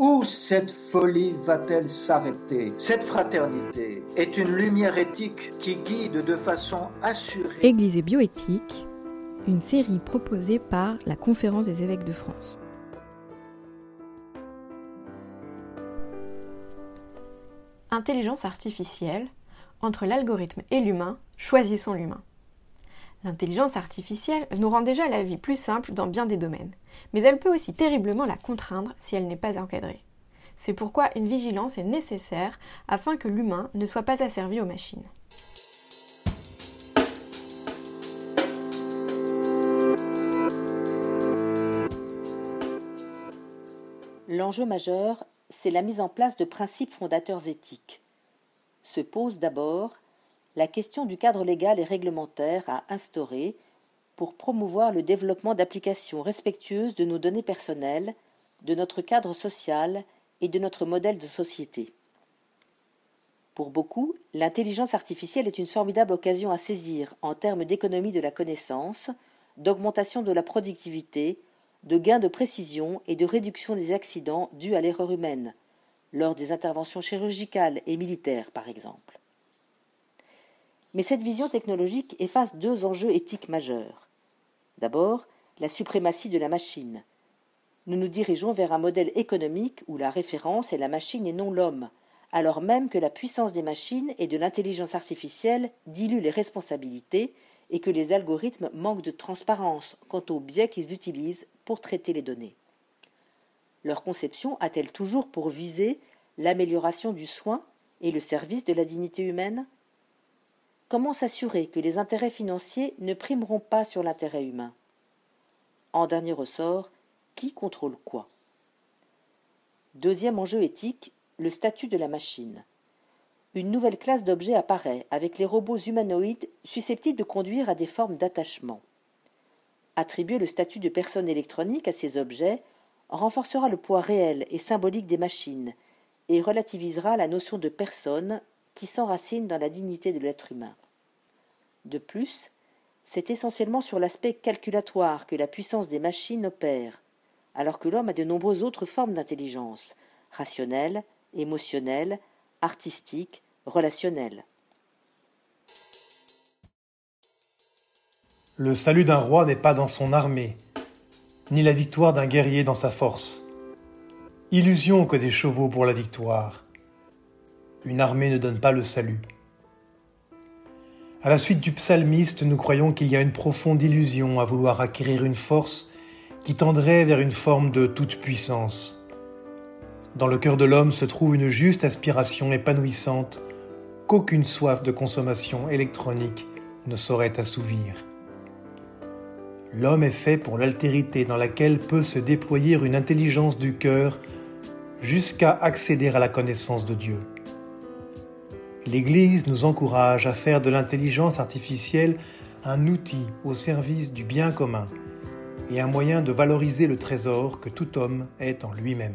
Où cette folie va-t-elle s'arrêter? Cette fraternité est une lumière éthique qui guide de façon assurée. Église et bioéthique, une série proposée par la Conférence des évêques de France. Intelligence artificielle, entre l'algorithme et l'humain, choisissons l'humain. L'intelligence artificielle nous rend déjà la vie plus simple dans bien des domaines, mais elle peut aussi terriblement la contraindre si elle n'est pas encadrée. C'est pourquoi une vigilance est nécessaire afin que l'humain ne soit pas asservi aux machines. L'enjeu majeur, c'est la mise en place de principes fondateurs éthiques. Se pose d'abord la question du cadre légal et réglementaire à instaurer pour promouvoir le développement d'applications respectueuses de nos données personnelles, de notre cadre social et de notre modèle de société. Pour beaucoup, l'intelligence artificielle est une formidable occasion à saisir en termes d'économie de la connaissance, d'augmentation de la productivité, de gains de précision et de réduction des accidents dus à l'erreur humaine, lors des interventions chirurgicales et militaires par exemple. Mais cette vision technologique efface deux enjeux éthiques majeurs. D'abord, la suprématie de la machine. Nous nous dirigeons vers un modèle économique où la référence est la machine et non l'homme, alors même que la puissance des machines et de l'intelligence artificielle dilue les responsabilités et que les algorithmes manquent de transparence quant aux biais qu'ils utilisent pour traiter les données. Leur conception a-t-elle toujours pour viser l'amélioration du soin et le service de la dignité humaine? Comment s'assurer que les intérêts financiers ne primeront pas sur l'intérêt humain? En dernier ressort, qui contrôle quoi? Deuxième enjeu éthique, le statut de la machine. Une nouvelle classe d'objets apparaît avec les robots humanoïdes susceptibles de conduire à des formes d'attachement. Attribuer le statut de personne électronique à ces objets renforcera le poids réel et symbolique des machines et relativisera la notion de personne qui s'enracine dans la dignité de l'être humain. De plus, c'est essentiellement sur l'aspect calculatoire que la puissance des machines opère, alors que l'homme a de nombreuses autres formes d'intelligence, rationnelle, émotionnelle, artistique, relationnelle. Le salut d'un roi n'est pas dans son armée, ni la victoire d'un guerrier dans sa force. Illusion que des chevaux pour la victoire une armée ne donne pas le salut. À la suite du psalmiste, nous croyons qu'il y a une profonde illusion à vouloir acquérir une force qui tendrait vers une forme de toute-puissance. Dans le cœur de l'homme se trouve une juste aspiration épanouissante qu'aucune soif de consommation électronique ne saurait assouvir. L'homme est fait pour l'altérité dans laquelle peut se déployer une intelligence du cœur jusqu'à accéder à la connaissance de Dieu. L'Église nous encourage à faire de l'intelligence artificielle un outil au service du bien commun et un moyen de valoriser le trésor que tout homme est en lui-même.